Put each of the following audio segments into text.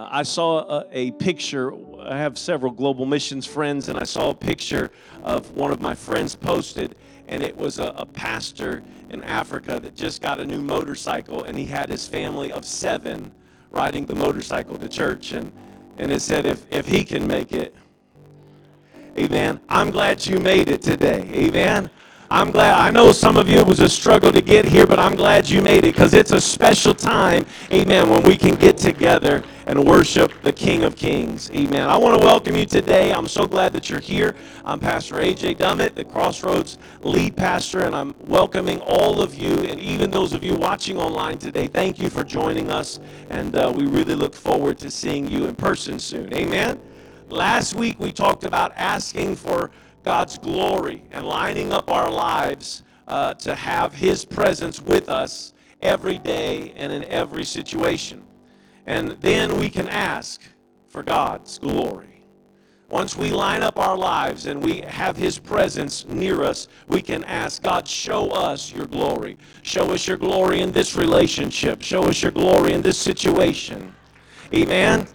Uh, I saw a, a, picture. I have several global missions friends, and I saw a picture of one of my friends posted, and it was a, a pastor in Africa that just got a new motorcycle, and he had his family of seven riding the motorcycle to church, and and it said, if if he can make it, Amen. I'm glad you made it today. Amen. I'm glad. I know some of you it was a struggle to get here, but I'm glad you made it because it's a special time, amen, when we can get together and worship the King of Kings. Amen. I want to welcome you today. I'm so glad that you're here. I'm Pastor A.J. Dummett, the Crossroads lead pastor, and I'm welcoming all of you and even those of you watching online today. Thank you for joining us, and uh, we really look forward to seeing you in person soon. Amen. Last week we talked about asking for God's glory and lining up our lives uh, to have His presence with us every day and in every situation. And then we can ask for God's glory. Once we line up our lives and we have His presence near us, we can ask God, show us your glory. Show us your glory in this relationship. Show us your glory in this situation. Amen.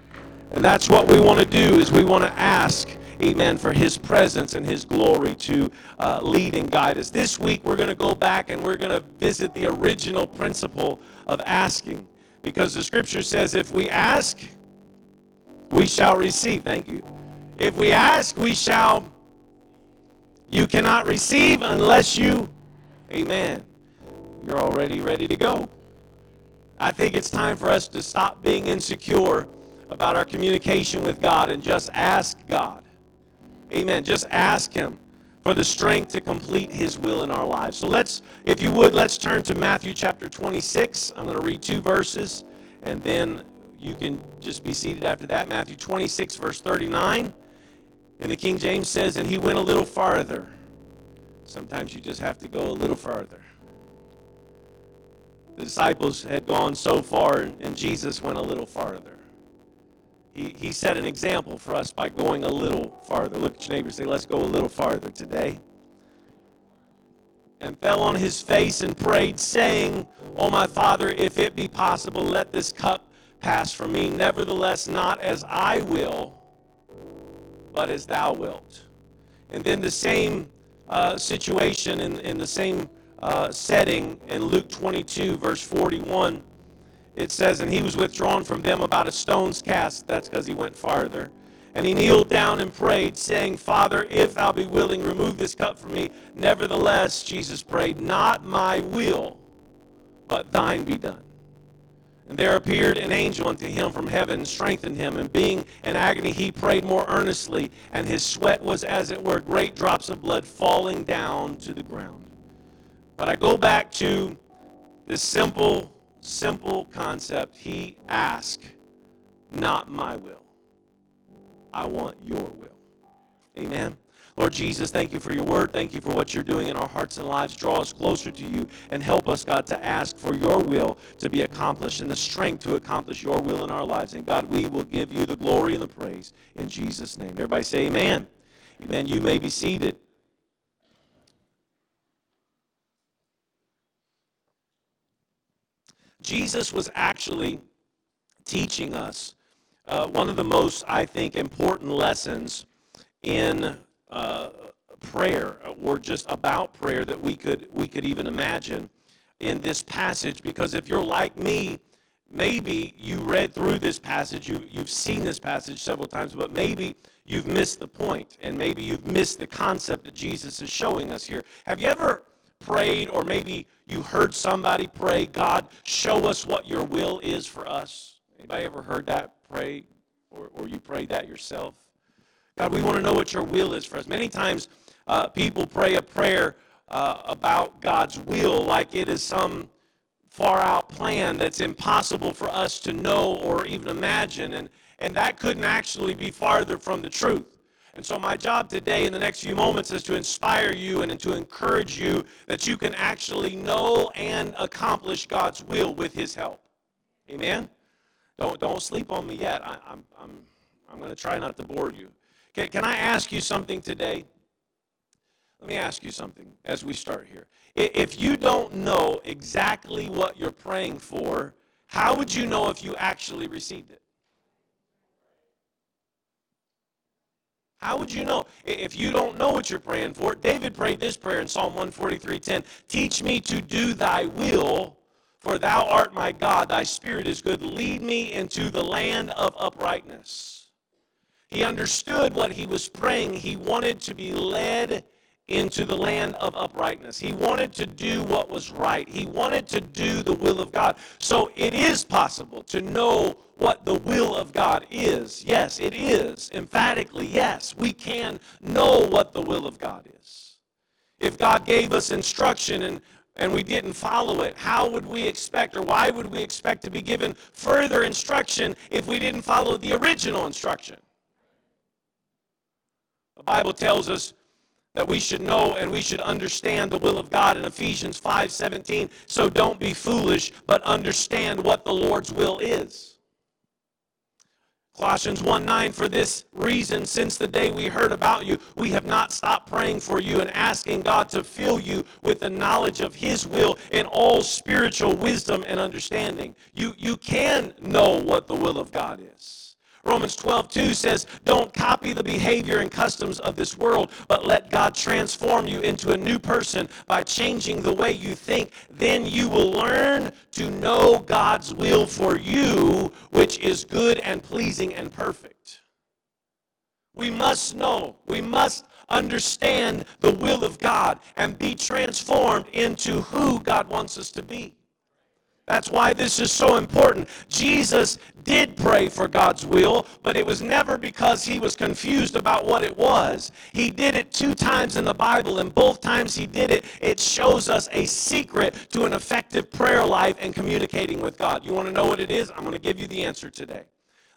And that's what we want to do is we want to ask amen, for his presence and his glory to uh, lead and guide us. This week, we're going to go back and we're going to visit the original principle of asking because the scripture says, if we ask, we shall receive. Thank you. If we ask, we shall. You cannot receive unless you, amen. You're already ready to go. I think it's time for us to stop being insecure about our communication with God and just ask God. Amen. Just ask Him for the strength to complete His will in our lives. So let's, if you would, let's turn to Matthew chapter 26. I'm going to read two verses, and then you can just be seated after that. Matthew 26, verse 39. And the King James says, And He went a little farther. Sometimes you just have to go a little farther. The disciples had gone so far, and Jesus went a little farther he, he set an example for us by going a little farther. Look at your neighbor say, let's go a little farther today. And fell on his face and prayed, saying, Oh, my Father, if it be possible, let this cup pass from me. Nevertheless, not as I will, but as thou wilt. And then the same uh, situation in, in the same uh, setting in Luke 22, verse 41 it says, And he was withdrawn from them about a stone's cast. That's because he went farther. And he kneeled down and prayed, saying, Father, if thou be willing, remove this cup from me. Nevertheless, Jesus prayed, Not my will, but thine be done. And there appeared an angel unto him from heaven and strengthened him. And being in agony, he prayed more earnestly, and his sweat was as it were great drops of blood falling down to the ground. But I go back to this simple simple concept. He asked, Not my will. I want your will. Amen. Lord Jesus, thank you for your word. Thank you for what you're doing in our hearts and lives. Draw us closer to you and help us, God, to ask for your will to be accomplished and the strength to accomplish your will in our lives. And God, we will give you the glory and the praise in Jesus' name. Everybody say amen. Amen. You may be seated. Jesus was actually teaching us uh, one of the most, I think, important lessons in uh, prayer, or just about prayer that we could we could even imagine in this passage. Because if you're like me, maybe you read through this passage, you you've seen this passage several times, but maybe you've missed the point, and maybe you've missed the concept that Jesus is showing us here. Have you ever prayed, or maybe you heard somebody pray, God, show us what your will is for us. Anybody ever heard that pray, or, or you prayed that yourself? God, we want to know what your will is for us. Many times uh, people pray a prayer uh, about God's will like it is some far out plan that's impossible for us to know or even imagine. And, and that couldn't actually be farther from the truth. And so, my job today in the next few moments is to inspire you and to encourage you that you can actually know and accomplish God's will with His help. Amen? Don't, don't sleep on me yet. I, I'm, I'm, I'm going to try not to bore you. Can, can I ask you something today? Let me ask you something as we start here. If you don't know exactly what you're praying for, how would you know if you actually received it? How would you know? If you don't know what you're praying for, David prayed this prayer in Psalm 143:10. Teach me to do thy will, for thou art my God, thy spirit is good. Lead me into the land of uprightness. He understood what he was praying. He wanted to be led into the land of uprightness. He wanted to do what was right. He wanted to do the will of God. So it is possible to know what the will of God is. Yes, it is. Emphatically, yes. We can know what the will of God is. If God gave us instruction and and we didn't follow it, how would we expect or why would we expect to be given further instruction if we didn't follow the original instruction? The Bible tells us that we should know and we should understand the will of God in Ephesians 5:17. So don't be foolish, but understand what the Lord's will is. Colossians 1 9, for this reason, since the day we heard about you, we have not stopped praying for you and asking God to fill you with the knowledge of His will in all spiritual wisdom and understanding. You, you can know what the will of God is. Romans 12, 2 says, Don't copy the behavior and customs of this world, but let God transform you into a new person by changing the way you think. Then you will learn to know God's will for you, which is good and pleasing and perfect. We must know, we must understand the will of God and be transformed into who God wants us to be. That's why this is so important. Jesus did pray for God's will, but it was never because he was confused about what it was. He did it two times in the Bible, and both times he did it, it shows us a secret to an effective prayer life and communicating with God. You want to know what it is? I'm going to give you the answer today.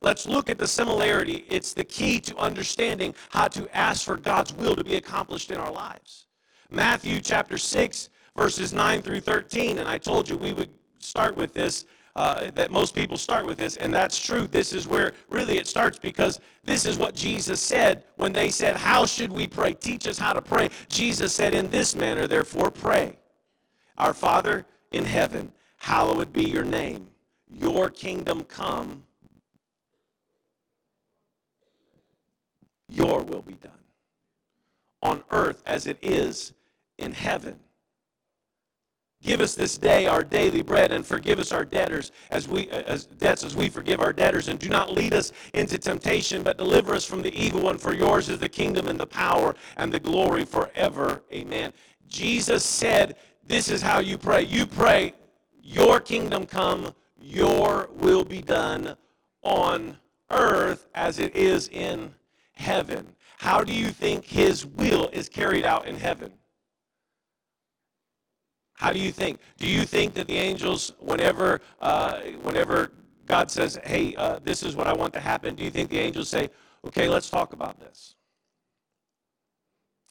Let's look at the similarity. It's the key to understanding how to ask for God's will to be accomplished in our lives. Matthew chapter 6, verses 9 through 13, and I told you we would start with this, uh, that most people start with this, and that's true. This is where really it starts because this is what Jesus said when they said, How should we pray? Teach us how to pray. Jesus said, In this manner, therefore, pray. Our Father in heaven, hallowed be your name. Your kingdom come. Your will be done on earth as it is in heaven. Give us this day our daily bread and forgive us our debtors as we as debts as we forgive our debtors and do not lead us into temptation but deliver us from the evil one for yours is the kingdom and the power and the glory forever. Amen. Jesus said, this is how you pray. You pray, your kingdom come, your will be done on earth as it is in heaven. How do you think his will is carried out in heaven? How do you think? Do you think that the angels, whenever, uh, whenever God says, "Hey, uh, this is what I want to happen," do you think the angels say, "Okay, let's talk about this"?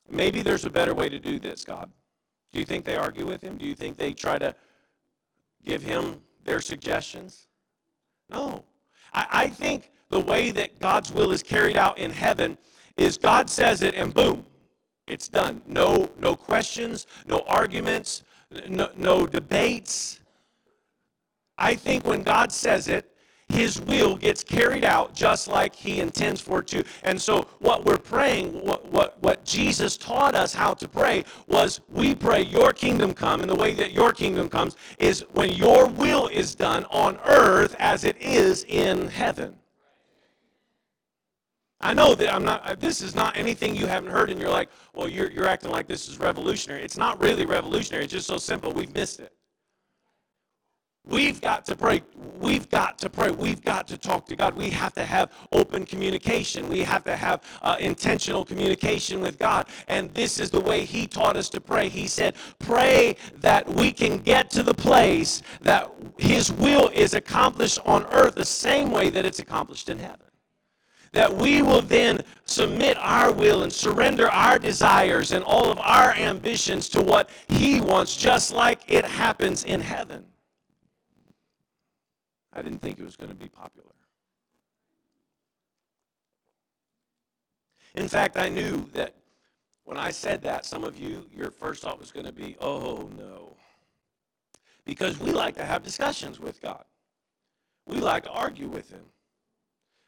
Maybe there's a better way to do this, God. Do you think they argue with him? Do you think they try to give him their suggestions? No. I, I think the way that God's will is carried out in heaven is God says it and boom, it's done. No, no questions, no arguments, no, no debates. I think when God says it, his will gets carried out just like he intends for it to. And so what we're praying, what, what, what Jesus taught us how to pray was we pray your kingdom come. And the way that your kingdom comes is when your will is done on earth as it is in heaven. I know that I'm not, this is not anything you haven't heard, and you're like, well, you're, you're acting like this is revolutionary. It's not really revolutionary, it's just so simple, we've missed it. We've got to pray. We've got to pray. We've got to talk to God. We have to have open communication. We have to have uh, intentional communication with God. And this is the way He taught us to pray. He said, Pray that we can get to the place that His will is accomplished on earth the same way that it's accomplished in heaven that we will then submit our will and surrender our desires and all of our ambitions to what He wants, just like it happens in heaven. I didn't think it was going to be popular. In fact, I knew that when I said that, some of you, your first thought was going to be, oh no. Because we like to have discussions with God, we like to argue with Him.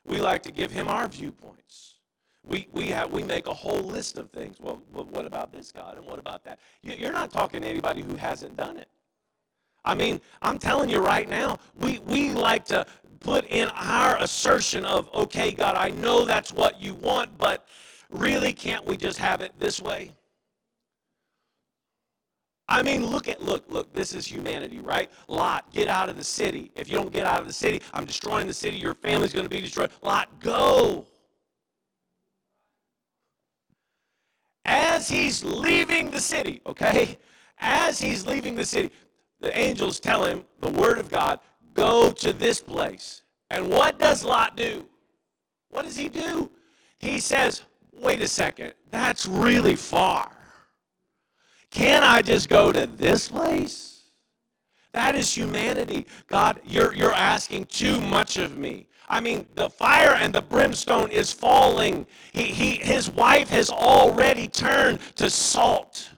We like to give him our viewpoints. We, we, have, we make a whole list of things. Well, what about this God and what about that? You're not talking to anybody who hasn't done it. I mean, I'm telling you right now, we, we like to put in our assertion of, okay, God, I know that's what you want, but really, can't we just have it this way? I mean, look at, look, look, this is humanity, right? Lot, get out of the city. If you don't get out of the city, I'm destroying the city. Your family's going to be destroyed. Lot, go. As he's leaving the city, okay? As he's leaving the city, the angels tell him the word of God go to this place. And what does Lot do? What does he do? He says, wait a second, that's really far. Can I just go to this place? That is humanity. God, you're, you're asking too much of me. I mean, the fire and the brimstone is falling. He, he, his wife has already turned to salt.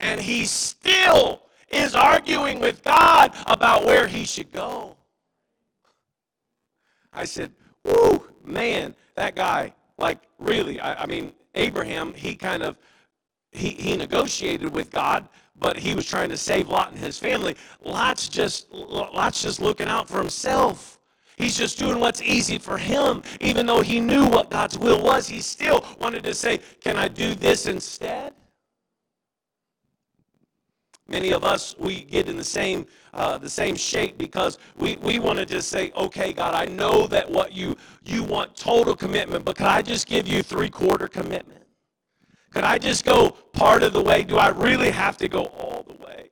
And he still is arguing with God about where he should go. I said, whoo, man, that guy, like, really, I, I mean, Abraham, he kind of he, he negotiated with God, but he was trying to save Lot and his family. Lot's just Lot's just looking out for himself. He's just doing what's easy for him. Even though he knew what God's will was, he still wanted to say, Can I do this instead? Many of us, we get in the same, uh, the same shape because we, we want to just say, okay, God, I know that what you, you want total commitment, but can I just give you three quarter commitment? Could I just go part of the way? Do I really have to go all the way?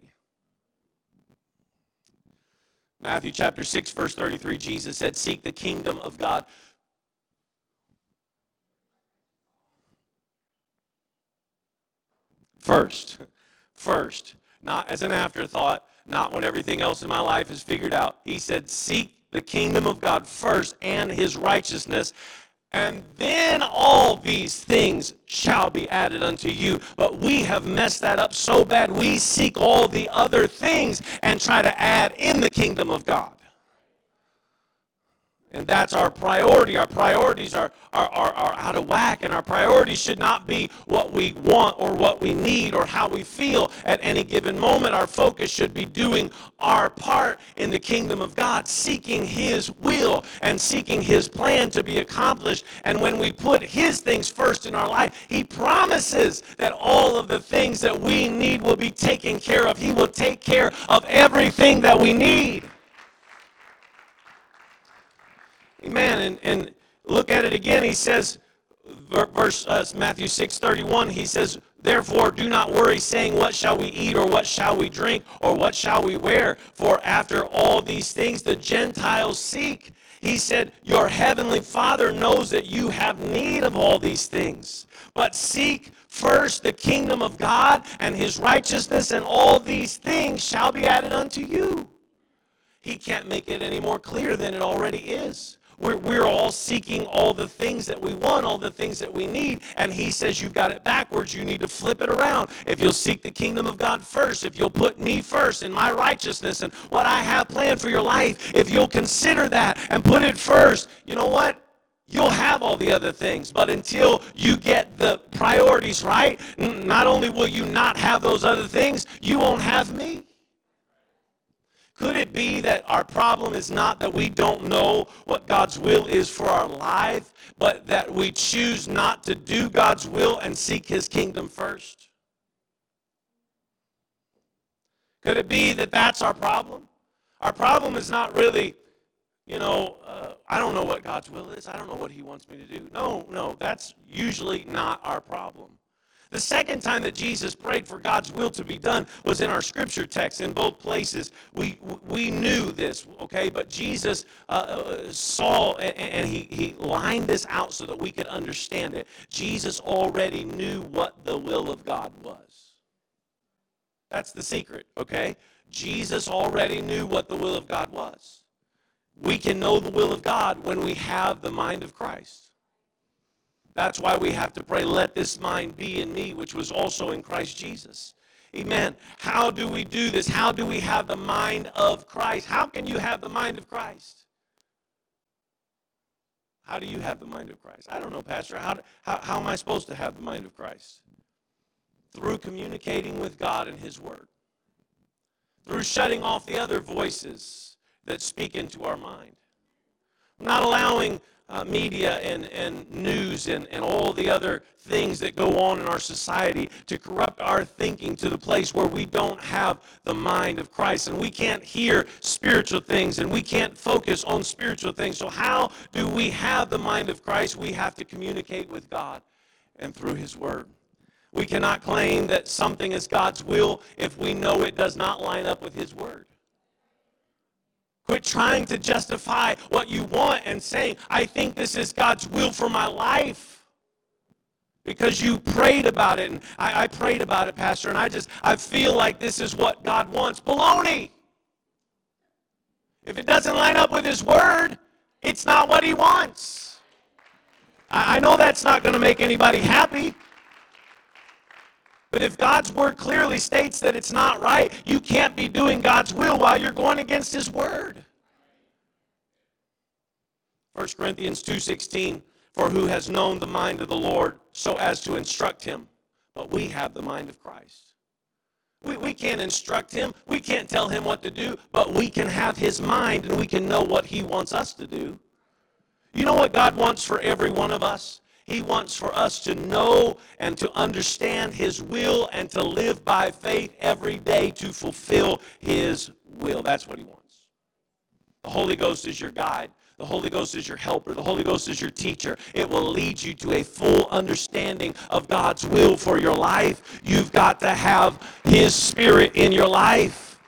Matthew chapter 6, verse 33, Jesus said, Seek the kingdom of God. First, first, not as an afterthought, not when everything else in my life is figured out. He said, Seek the kingdom of God first and his righteousness, and then all these things shall be added unto you. But we have messed that up so bad, we seek all the other things and try to add in the kingdom of God. And that's our priority. Our priorities are, are, are, are, out of whack, and our priorities should not be what we want or what we need or how we feel at any given moment. Our focus should be doing our part in the kingdom of God, seeking His will and seeking His plan to be accomplished. And when we put His things first in our life, He promises that all of the things that we need will be taken care of. He will take care of everything that we need. Amen. And, and look at it again. He says, verse uh, Matthew 6 31, he says, Therefore, do not worry, saying, What shall we eat, or what shall we drink, or what shall we wear? For after all these things the Gentiles seek. He said, Your heavenly Father knows that you have need of all these things. But seek first the kingdom of God and his righteousness, and all these things shall be added unto you. He can't make it any more clear than it already is. We're, we're all seeking all the things that we want, all the things that we need. And he says, You've got it backwards. You need to flip it around. If you'll seek the kingdom of God first, if you'll put me first in my righteousness and what I have planned for your life, if you'll consider that and put it first, you know what? You'll have all the other things, but until you get the priorities right, not only will you not have those other things, you won't have me. Could it be that our problem is not that we don't know what God's will is for our life, but that we choose not to do God's will and seek his kingdom first? Could it be that that's our problem? Our problem is not really, you know, uh, I don't know what God's will is. I don't know what he wants me to do. No, no, that's usually not our problem. The second time that Jesus prayed for God's will to be done was in our scripture text in both places. We, we knew this, okay, but Jesus uh, uh, saw and, and he, he lined this out so that we could understand it. Jesus already knew what the will of God was. That's the secret, okay? Jesus already knew what the will of God was. We can know the will of God when we have the mind of Christ. That's why we have to pray, let this mind be in me, which was also in Christ Jesus. Amen. How do we do this? How do we have the mind of Christ? How can you have the mind of Christ? How do you have the mind of Christ? I don't know, Pastor. How, how, how am I supposed to have the mind of Christ? Through communicating with God and His Word, through shutting off the other voices that speak into our mind, not allowing uh, media and, and news and, and all the other things that go on in our society to corrupt our thinking to the place where we don't have the mind of Christ and we can't hear spiritual things and we can't focus on spiritual things. So, how do we have the mind of Christ? We have to communicate with God and through His Word. We cannot claim that something is God's will if we know it does not line up with His Word. Quit trying to justify what you want and saying, I think this is God's will for my life. Because you prayed about it, and I, I, prayed about it, Pastor, and I just I feel like this is what God wants. Baloney. If it doesn't line up with His Word, it's not what He wants. I, I know that's not going to make anybody happy. But if God's word clearly states that it's not right, you can't be doing God's will while you're going against his word. 1 Corinthians 2:16 For who has known the mind of the Lord so as to instruct him? But we have the mind of Christ. We, we can't instruct him. We can't tell him what to do, but we can have his mind and we can know what he wants us to do. You know what God wants for every one of us? He wants for us to know and to understand His will and to live by faith every day to fulfill His will. That's what He wants. The Holy Ghost is your guide. The Holy Ghost is your helper. The Holy Ghost is your teacher. It will lead you to a full understanding of God's will for your life. You've got to have His Spirit in your life.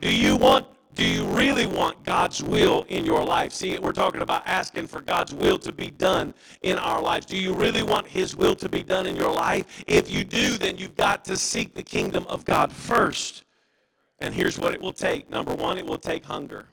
Do you want do you really want God's will in your life? See, we're talking about asking for God's will to be done in our lives. Do you really want His will to be done in your life? If you do, then you've got to seek the kingdom of God first. And here's what it will take number one, it will take hunger.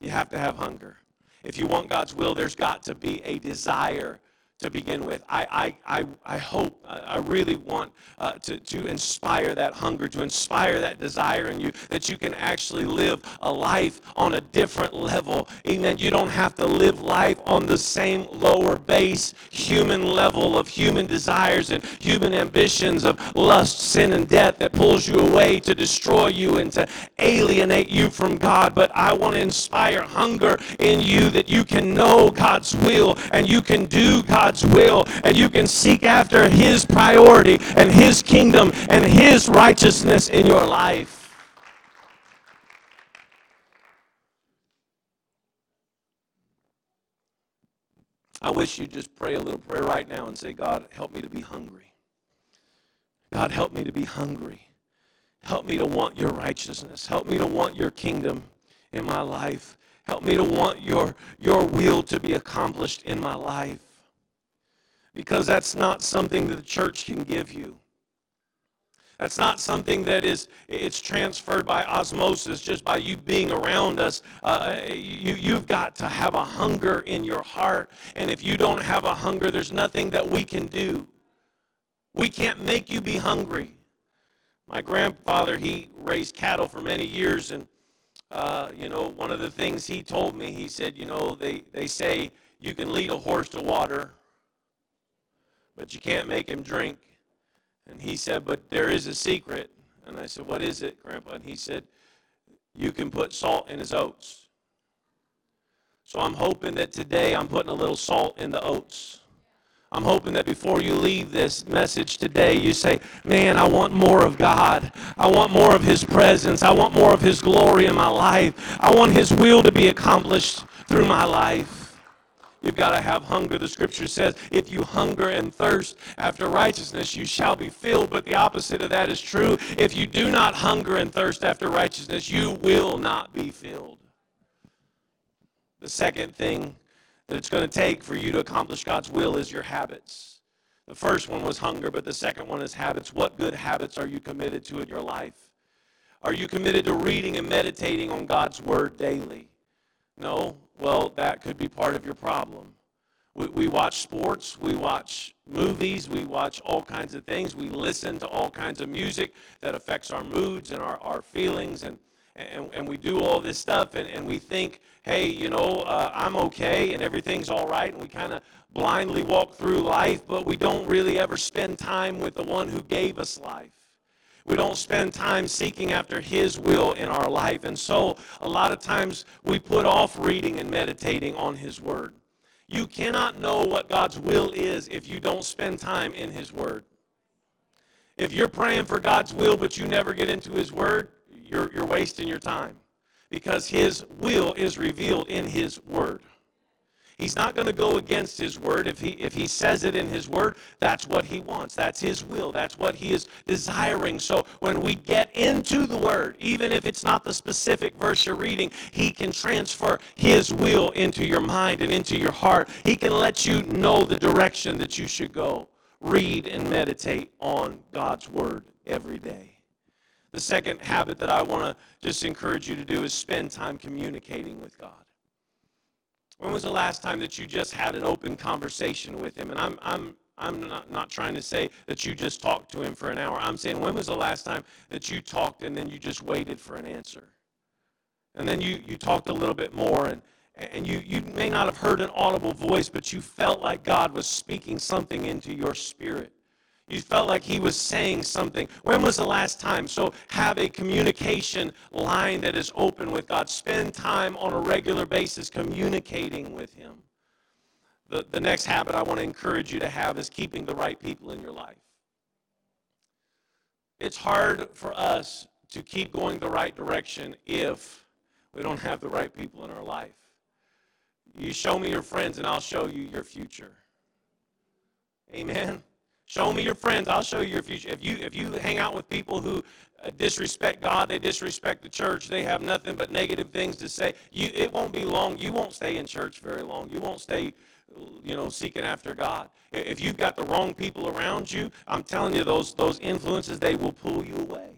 You have to have hunger. If you want God's will, there's got to be a desire to begin with. I, I, I, I hope, I really want uh, to, to inspire that hunger, to inspire that desire in you, that you can actually live a life on a different level. Amen. You don't have to live life on the same lower base human level of human desires and human ambitions of lust, sin, and death that pulls you away to destroy you and to alienate you from God. But I want to inspire hunger in you that you can know God's will and you can do God's God's will and you can seek after His priority and His kingdom and His righteousness in your life. I wish you'd just pray a little prayer right now and say, God, help me to be hungry. God, help me to be hungry. Help me to want your righteousness. Help me to want your kingdom in my life. Help me to want your, your will to be accomplished in my life because that's not something that the church can give you. That's not something that is it's transferred by osmosis just by you being around us. Uh, you, you've got to have a hunger in your heart. And if you don't have a hunger, there's nothing that we can do. We can't make you be hungry. My grandfather, he raised cattle for many years. And, uh, you know, one of the things he told me, he said, you know, they, they say you can lead a horse to water, but you can't make him drink. And he said, But there is a secret. And I said, What is it, Grandpa? And he said, You can put salt in his oats. So I'm hoping that today I'm putting a little salt in the oats. I'm hoping that before you leave this message today, you say, Man, I want more of God. I want more of His presence. I want more of His glory in my life. I want His will to be accomplished through my life. You've got to have hunger. The scripture says, if you hunger and thirst after righteousness, you shall be filled. But the opposite of that is true. If you do not hunger and thirst after righteousness, you will not be filled. The second thing that it's going to take for you to accomplish God's will is your habits. The first one was hunger, but the second one is habits. What good habits are you committed to in your life? Are you committed to reading and meditating on God's word daily? No, well, that could be part of your problem. We, we watch sports, we watch movies, we watch all kinds of things, we listen to all kinds of music that affects our moods and our, our feelings. And, and, and we do all this stuff and, and we think, hey, you know, uh, I'm okay and everything's all right. And we kind of blindly walk through life, but we don't really ever spend time with the one who gave us life. We don't spend time seeking after His will in our life. And so, a lot of times, we put off reading and meditating on His Word. You cannot know what God's will is if you don't spend time in His Word. If you're praying for God's will, but you never get into His Word, you're, you're wasting your time because His will is revealed in His Word. He's not going to go against his word. If he, if he says it in his word, that's what he wants. That's his will. That's what he is desiring. So when we get into the word, even if it's not the specific verse you're reading, he can transfer his will into your mind and into your heart. He can let you know the direction that you should go. Read and meditate on God's word every day. The second habit that I want to just encourage you to do is spend time communicating with God. When was the last time that you just had an open conversation with him? And I'm, I'm, I'm not, not trying to say that you just talked to him for an hour. I'm saying, when was the last time that you talked and then you just waited for an answer? And then you, you talked a little bit more, and, and you, you may not have heard an audible voice, but you felt like God was speaking something into your spirit. You felt like he was saying something. When was the last time? So have a communication line that is open with God. Spend time on a regular basis communicating with him. The, the next habit I want to encourage you to have is keeping the right people in your life. It's hard for us to keep going the right direction if we don't have the right people in our life. You show me your friends, and I'll show you your future. Amen. Show me your friends, I'll show you your future. If you if you hang out with people who uh, disrespect God, they disrespect the church, they have nothing but negative things to say, you it won't be long. You won't stay in church very long. You won't stay you know seeking after God. If you've got the wrong people around you, I'm telling you those those influences they will pull you away.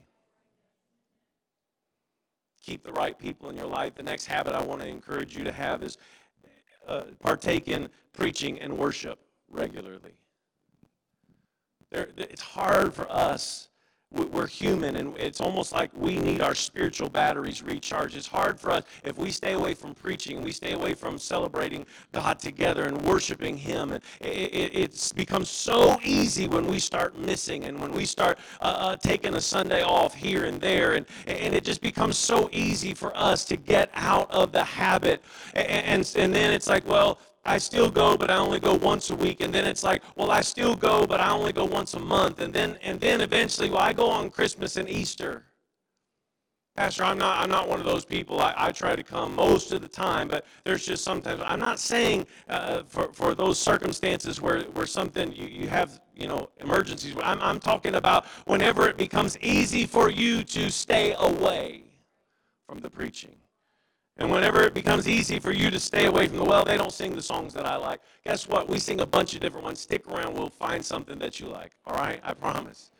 Keep the right people in your life. The next habit I want to encourage you to have is uh, partake in preaching and worship regularly it's hard for us. We're human, and it's almost like we need our spiritual batteries recharged. It's hard for us if we stay away from preaching, we stay away from celebrating God together and worshiping Him. And it, it's become so easy when we start missing and when we start uh, uh, taking a Sunday off here and there, and, and it just becomes so easy for us to get out of the habit. And, and, and then it's like, well, I still go, but I only go once a week. And then it's like, well, I still go, but I only go once a month. And then and then eventually, well, I go on Christmas and Easter. Pastor, I'm not I'm not one of those people. I, I try to come most of the time, but there's just sometimes I'm not saying uh, for, for those circumstances where, where something you, you have you know emergencies. I'm, I'm talking about whenever it becomes easy for you to stay away from the preaching. And whenever it becomes easy for you to stay away from the well, they don't sing the songs that I like. Guess what? We sing a bunch of different ones. Stick around, we'll find something that you like. All right? I promise.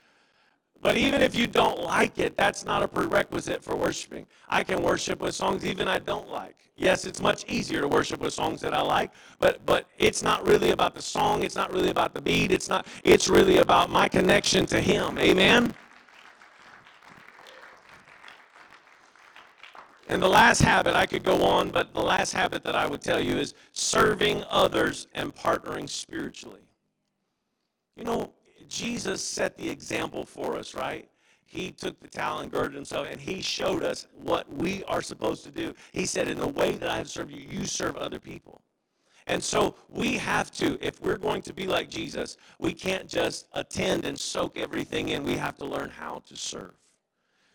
But even if you don't like it, that's not a prerequisite for worshiping. I can worship with songs even I don't like. Yes, it's much easier to worship with songs that I like, but but it's not really about the song, it's not really about the beat, it's not it's really about my connection to him. Amen. And the last habit, I could go on, but the last habit that I would tell you is serving others and partnering spiritually. You know, Jesus set the example for us, right? He took the towel and girded himself, and he showed us what we are supposed to do. He said, In the way that I have served you, you serve other people. And so we have to, if we're going to be like Jesus, we can't just attend and soak everything in. We have to learn how to serve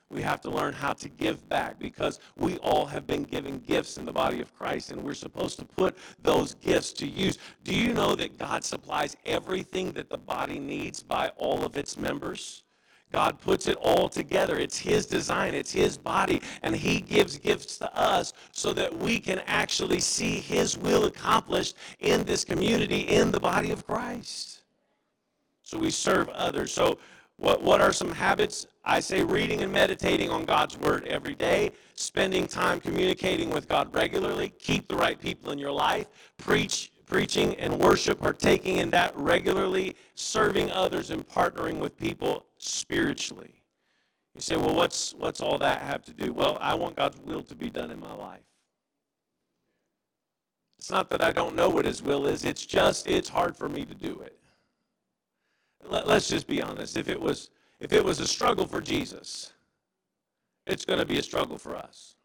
we have to learn how to give back because we all have been given gifts in the body of Christ and we're supposed to put those gifts to use. Do you know that God supplies everything that the body needs by all of its members? God puts it all together. It's His design, it's His body, and He gives gifts to us so that we can actually see His will accomplished in this community, in the body of Christ. So we serve others. So what, what are some habits? I say reading and meditating on God's Word every day, spending time communicating with God regularly, keep the right people in your life, preach, preaching and worship, partaking in that regularly, serving others and partnering with people spiritually. You say, well, what's, what's all that have to do? Well, I want God's will to be done in my life. It's not that I don't know what His will is, it's just, it's hard for me to do it. Let, us just be honest. If it, was, if it was a struggle for Jesus, it's going to be a struggle for us.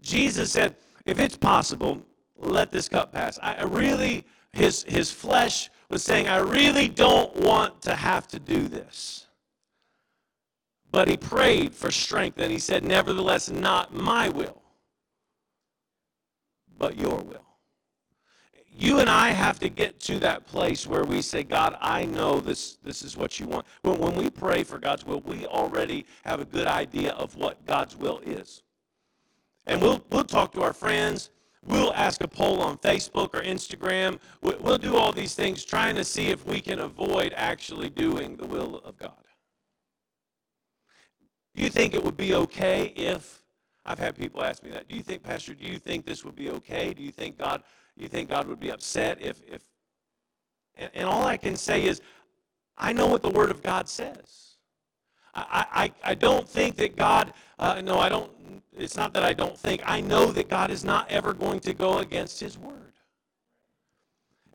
Jesus said, if it's possible, let this cup pass. I really, his, his flesh was saying, I really don't want to have to do this. But he prayed for strength and he said, Nevertheless, not my will, but your will. You and I have to get to that place where we say, God, I know this, this is what you want. When, when we pray for God's will, we already have a good idea of what God's will is. And we'll, we'll talk to our friends. We'll ask a poll on Facebook or Instagram. We'll do all these things trying to see if we can avoid actually doing the will of God. Do you think it would be okay if I've had people ask me that. Do you think, Pastor, do you think this would be okay? Do you think God, you think God would be upset if, if and, and all I can say is, I know what the Word of God says. I, I, I don't think that God, uh, no, I don't, it's not that I don't think, I know that God is not ever going to go against His Word.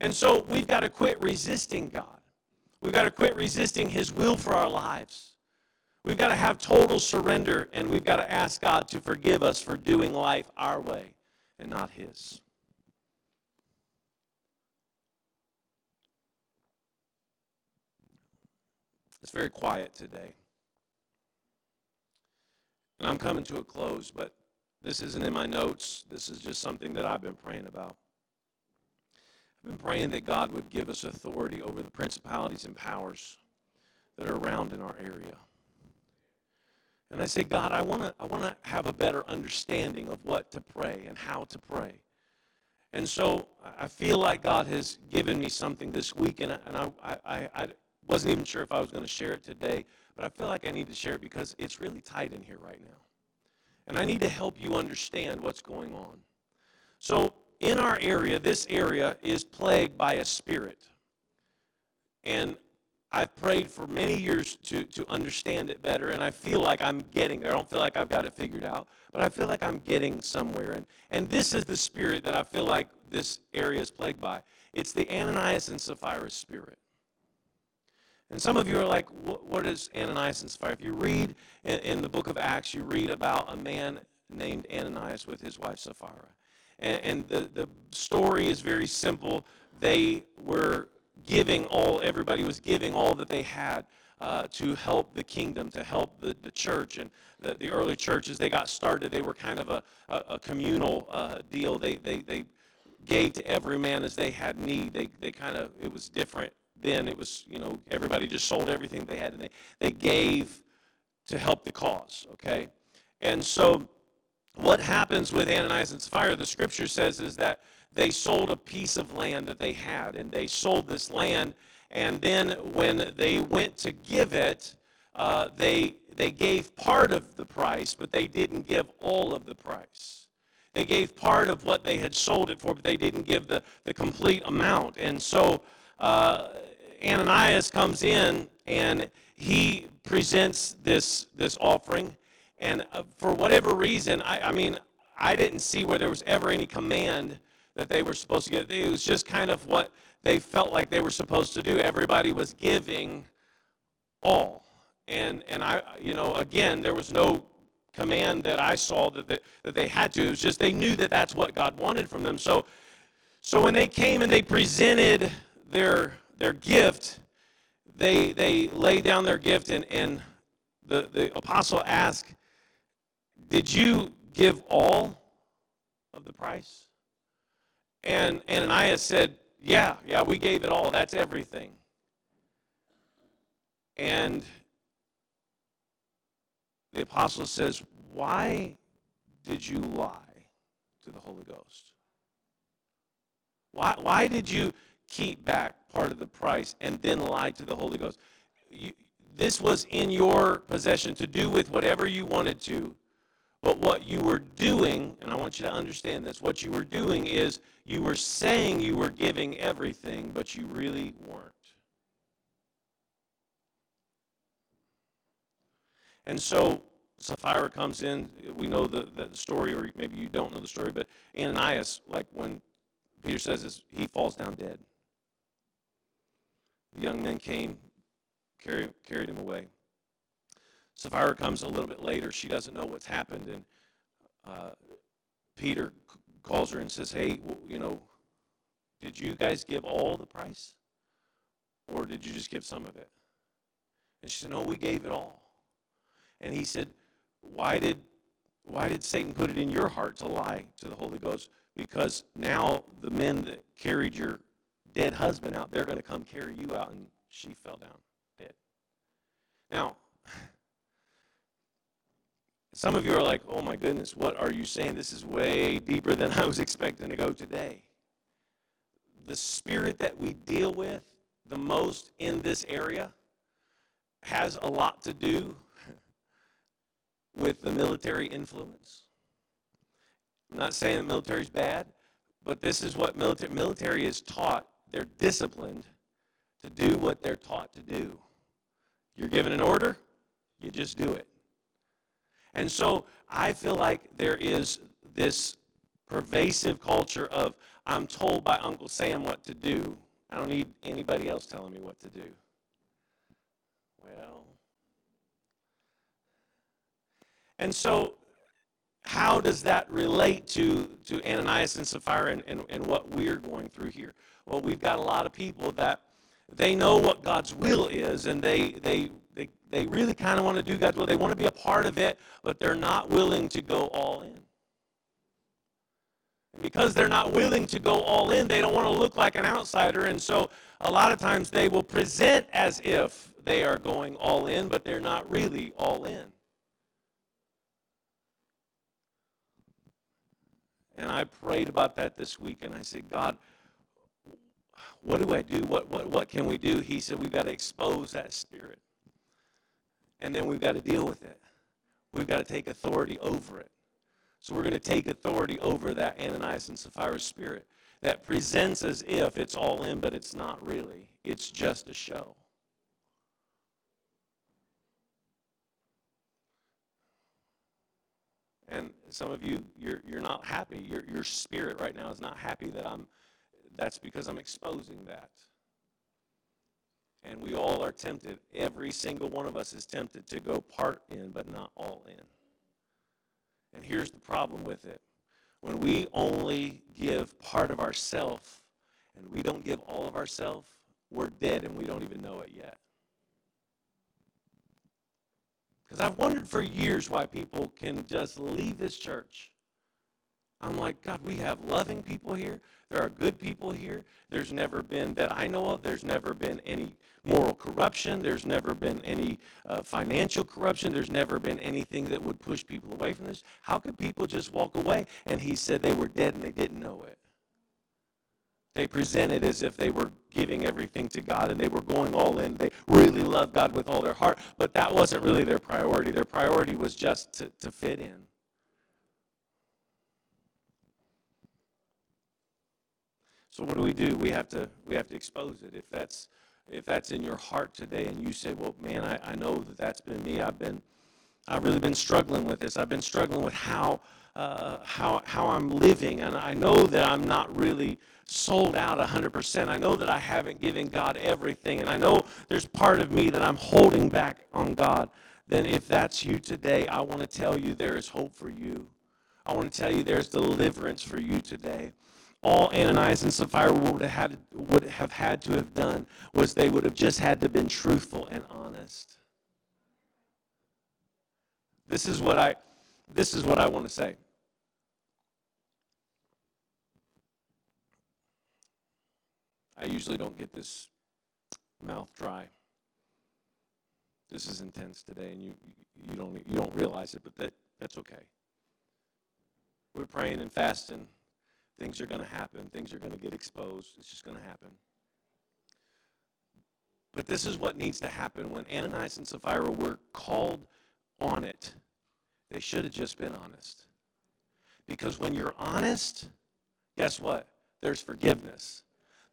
And so we've got to quit resisting God. We've got to quit resisting His will for our lives. We've got to have total surrender, and we've got to ask God to forgive us for doing life our way and not His. Very quiet today. And I'm coming to a close, but this isn't in my notes. This is just something that I've been praying about. I've been praying that God would give us authority over the principalities and powers that are around in our area. And I say, God, I want to I want to have a better understanding of what to pray and how to pray. And so I feel like God has given me something this week, and I, and I, I, I wasn't even sure if I was going to share it today, but I feel like I need to share it because it's really tight in here right now. And I need to help you understand what's going on. So in our area, this area is plagued by a spirit. And I've prayed for many years to, to understand it better, and I feel like I'm getting there. I don't feel like I've got it figured out, but I feel like I'm getting somewhere. And, and this is the spirit that I feel like this area is plagued by. It's the Ananias and Sapphira spirit. And some of you are like, what is Ananias and Sapphira? If you read in, in, the book of Acts, you read about a man named Ananias with his wife Sapphira. And, and the, the story is very simple. They were giving all, everybody was giving all that they had uh, to help the kingdom, to help the, the church. And the, the early churches, they got started, they were kind of a, a, a communal uh, deal. They, they, they gave to every man as they had need. They, they kind of, it was different then. It was, you know, everybody just sold everything they had and they, they gave to help the cause, okay? And so what happens with Ananias and Sapphira, the scripture says, is that they sold a piece of land that they had, and they sold this land. And then when they went to give it, uh, they they gave part of the price, but they didn't give all of the price. They gave part of what they had sold it for, but they didn't give the, the complete amount. And so uh, Ananias comes in and he presents this this offering. And uh, for whatever reason, I, I mean, I didn't see where there was ever any command that they were supposed to get. It was just kind of what they felt like they were supposed to do. Everybody was giving all. And, and I, you know, again, there was no command that I saw that they, that they had to. It was just they knew that that's what God wanted from them. So, so when they came and they presented their, their gift, they, they laid down their gift and, and the, the apostle asked, Did you give all of the price? And Ananias said, Yeah, yeah, we gave it all. That's everything. And the apostle says, Why did you lie to the Holy Ghost? Why, why did you keep back part of the price and then lie to the Holy Ghost? You, this was in your possession to do with whatever you wanted to. But what you were doing, and I want you to understand this, what you were doing is you were saying you were giving everything, but you really weren't. And so Sapphira comes in. We know the, the story, or maybe you don't know the story, but Ananias, like when Peter says this, he falls down dead. The young men came, carried, carried him away. Sapphira comes a little bit later. She doesn't know what's happened, and uh, Peter calls her and says, "Hey, you know, did you guys give all the price, or did you just give some of it?" And she said, "No, we gave it all." And he said, "Why did why did Satan put it in your heart to lie to the Holy Ghost? Because now the men that carried your dead husband out, they're going to come carry you out." And she fell down dead. Now, some of you are like, oh my goodness, what are you saying? This is way deeper than I was expecting to go today. The spirit that we deal with the most in this area has a lot to do with the military influence. I'm not saying the military is bad, but this is what military, military is taught. They're disciplined to do what they're taught to do. You're given an order, you just do it. And so I feel like there is this pervasive culture of I'm told by Uncle Sam what to do. I don't need anybody else telling me what to do. Well, and so how does that relate to, to Ananias and Sapphira and, and, and what we're going through here? Well, we've got a lot of people that they know what God's will is and they, they they, they really kind of want to do God's will. They want to be a part of it, but they're not willing to go all in. And because they're not willing to go all in, they don't want to look like an outsider. And so a lot of times they will present as if they are going all in, but they're not really all in. And I prayed about that this week, and I said, God, what do I do? What, what, what can we do? He said, we've got to expose that spirit and then we've got to deal with it. We've got to take authority over it. So we're going to take authority over that Ananias and Sapphira spirit that presents as if it's all in, but it's not really. It's just a show. And some of you, you're, you're not happy. Your, your spirit right now is not happy that I'm, that's because I'm exposing that. And we all are tempted. Every single one of us is tempted to go part in, but not all in. And here's the problem with it when we only give part of ourself and we don't give all of ourself, we're dead and we don't even know it yet. Because I've wondered for years why people can just leave this church. I'm like, God, we have loving people here. There are good people here. There's never been, that I know of, there's never been any moral corruption. There's never been any uh, financial corruption. There's never been anything that would push people away from this. How could people just walk away? And he said they were dead and they didn't know it. They presented as if they were giving everything to God and they were going all in. They really loved God with all their heart, but that wasn't really their priority. Their priority was just to, to fit in. So what do we do? We have to we have to expose it. If that's if that's in your heart today and you say, well, man, I, I know that that's been me. I've been, I've really been struggling with this. I've been struggling with how, uh, how, how I'm living. And I know that I'm not really sold out 100%. I know that I haven't given God everything. And I know there's part of me that I'm holding back on God. Then if that's you today, I want to tell you there is hope for you. I want to tell you there's deliverance for you today all Ananias and Sapphira would have, had, would have had to have done was they would have just had to been truthful and honest. This is what I this is what I want to say. I usually don't get this mouth dry. This is intense today, and you you don't you don't realize it, but that that's okay. We're praying and fasting Things are going to happen. Things are going to get exposed. It's just going to happen. But this is what needs to happen when Ananias and Sapphira were called on it. They should have just been honest. Because when you're honest, guess what? There's forgiveness.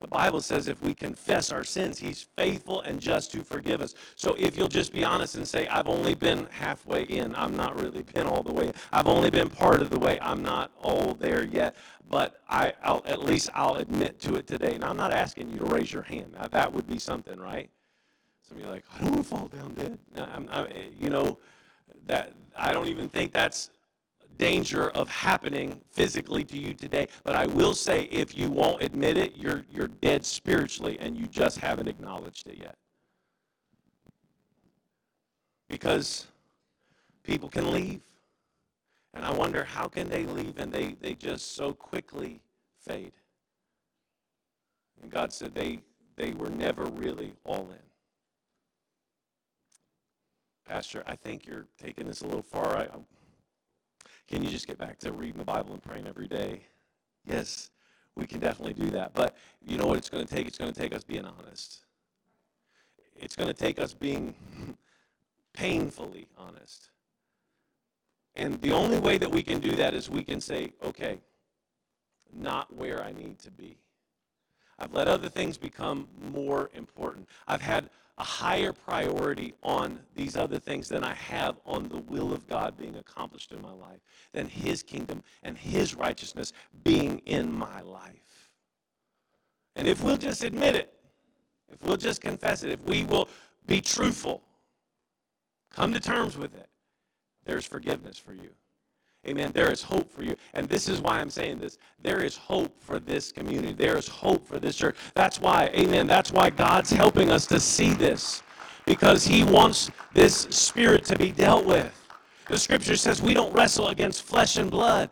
The Bible says if we confess our sins, He's faithful and just to forgive us. So if you'll just be honest and say, I've only been halfway in, I'm not really been all the way. I've only been part of the way. I'm not all there yet. But I, will at least I'll admit to it today. Now I'm not asking you to raise your hand. Now, that would be something, right? Some of you are like, I don't want to fall down dead. No, I'm, I, you know, that I don't even think that's danger of happening physically to you today. But I will say, if you won't admit it, you're, you're dead spiritually and you just haven't acknowledged it yet. Because people can leave. And I wonder how can they leave and they, they just so quickly fade. And God said they, they were never really all in. Pastor, I think you're taking this a little far. I, can you just get back to reading the Bible and praying every day? Yes, we can definitely do that. But you know what it's going to take? It's going to take us being honest. It's going to take us being painfully honest. And the only way that we can do that is we can say, okay, not where I need to be. I've let other things become more important. I've had a higher priority on these other things than I have on the will of God being accomplished in my life, than His kingdom and His righteousness being in my life. And if we'll just admit it, if we'll just confess it, if we will be truthful, come to terms with it, there's forgiveness for you. Amen. There is hope for you. And this is why I'm saying this. There is hope for this community. There is hope for this church. That's why, amen. That's why God's helping us to see this because He wants this spirit to be dealt with. The scripture says we don't wrestle against flesh and blood,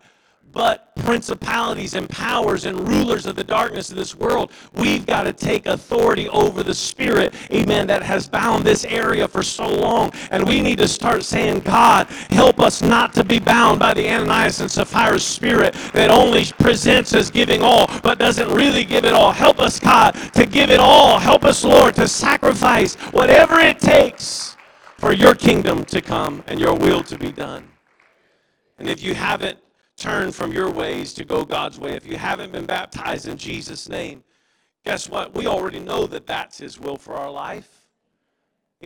but principalities and powers and rulers of the darkness of this world. We've got to take authority over the spirit, amen, that has bound this area for so long. And we need to start saying, God, help us not to be bound by the Ananias and Sapphira spirit that only presents as giving all, but doesn't really give it all. Help us, God, to give it all. Help us, Lord, to sacrifice whatever it takes for your kingdom to come and your will to be done. And if you haven't turn from your ways to go God's way. If you haven't been baptized in Jesus' name, guess what? We already know that that's His will for our life.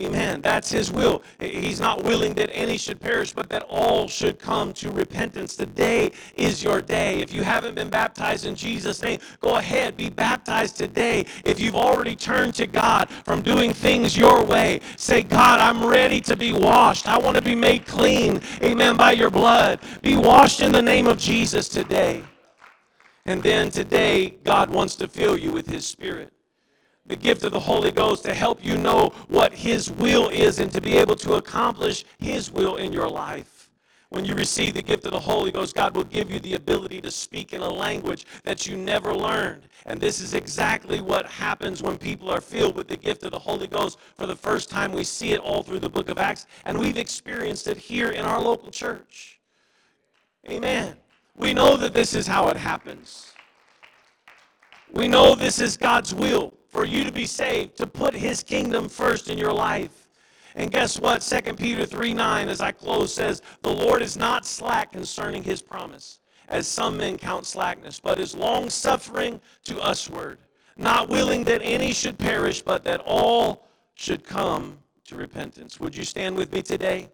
Amen. That's his will. He's not willing that any should perish, but that all should come to repentance. Today is your day. If you haven't been baptized in Jesus' name, go ahead, be baptized today. If you've already turned to God from doing things your way, say, God, I'm ready to be washed. I want to be made clean. Amen. By your blood. Be washed in the name of Jesus today. And then today, God wants to fill you with his spirit the gift of the Holy Ghost to help you know what His will is and to be able to accomplish His will in your life. When you receive the gift of the Holy Ghost, God will give you the ability to speak in a language that you never learned. And this is exactly what happens when people are filled with the gift of the Holy Ghost for the first time. We see it all through the book of Acts, and we've experienced it here in our local church. Amen. We know that this is how it happens. We know this is God's will for you to be saved, to put his kingdom first in your life. And guess what? 2 Peter 3 9, as I close, says, The Lord is not slack concerning his promise, as some men count slackness, but is long suffering to usward, not willing that any should perish, but that all should come to repentance. Would you stand with me today?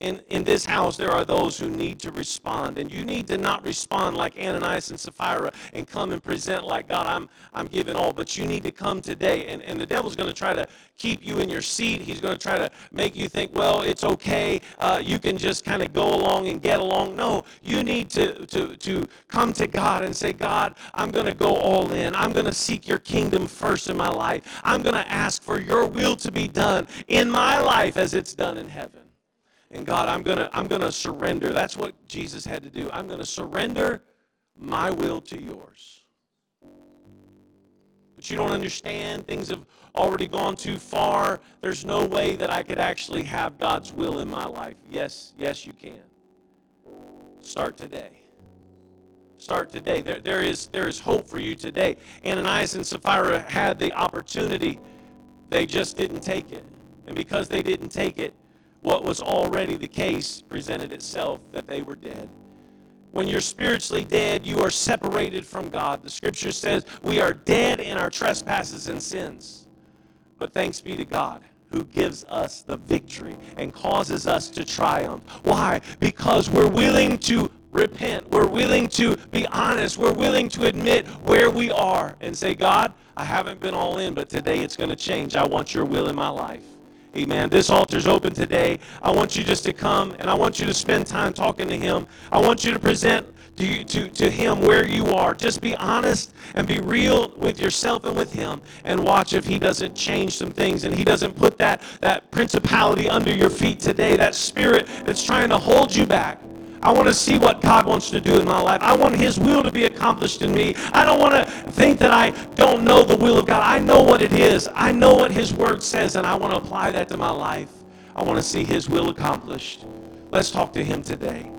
In, in this house, there are those who need to respond. And you need to not respond like Ananias and Sapphira and come and present like, God, I'm, I'm giving all. But you need to come today. And, and the devil's going to try to keep you in your seat. He's going to try to make you think, well, it's okay. Uh, you can just kind of go along and get along. No, you need to, to, to come to God and say, God, I'm going to go all in. I'm going to seek your kingdom first in my life. I'm going to ask for your will to be done in my life as it's done in heaven. And God, I'm going to I'm going to surrender. That's what Jesus had to do. I'm going to surrender my will to yours. But you don't understand. Things have already gone too far. There's no way that I could actually have God's will in my life. Yes, yes, you can. Start today. Start today. There, there, is, there is hope for you today. Ananias and Sapphira had the opportunity, they just didn't take it. And because they didn't take it, what was already the case presented itself that they were dead. When you're spiritually dead, you are separated from God. The scripture says we are dead in our trespasses and sins. But thanks be to God who gives us the victory and causes us to triumph. Why? Because we're willing to repent. We're willing to be honest. We're willing to admit where we are and say, God, I haven't been all in, but today it's going to change. I want your will in my life. Amen. This altar's open today. I want you just to come and I want you to spend time talking to Him. I want you to present to, you, to, to Him where you are. Just be honest and be real with yourself and with Him and watch if He doesn't change some things and He doesn't put that, that principality under your feet today, that spirit that's trying to hold you back. I want to see what God wants to do in my life. I want His will to be accomplished in me. I don't want to think that I don't know the will of God. I know what it is. I know what His Word says, and I want to apply that to my life. I want to see His will accomplished. Let's talk to Him today.